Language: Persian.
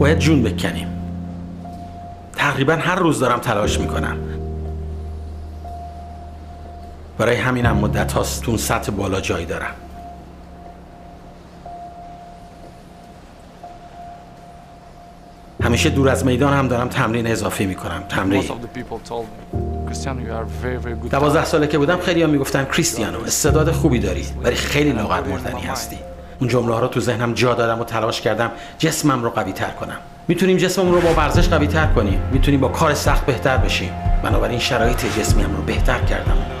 باید جون بکنیم. تقریبا هر روز دارم تلاش می‌کنم. برای همینم مدت هاست تو سطح بالا جای دارم. همیشه دور از میدان هم دارم تمرین اضافی می‌کنم. تمرین. دوازده ساله که بودم خیلی هم می‌گفتن کریستیانو استعداد خوبی داری ولی خیلی لاغر مردنی هستی. اون جمله ها رو تو ذهنم جا دادم و تلاش کردم جسمم رو قوی تر کنم. می‌تونیم جسممون رو با ورزش قوی تر کنیم. می‌تونیم با کار سخت بهتر بشیم. بنابراین شرایط جسمیم رو بهتر کردم.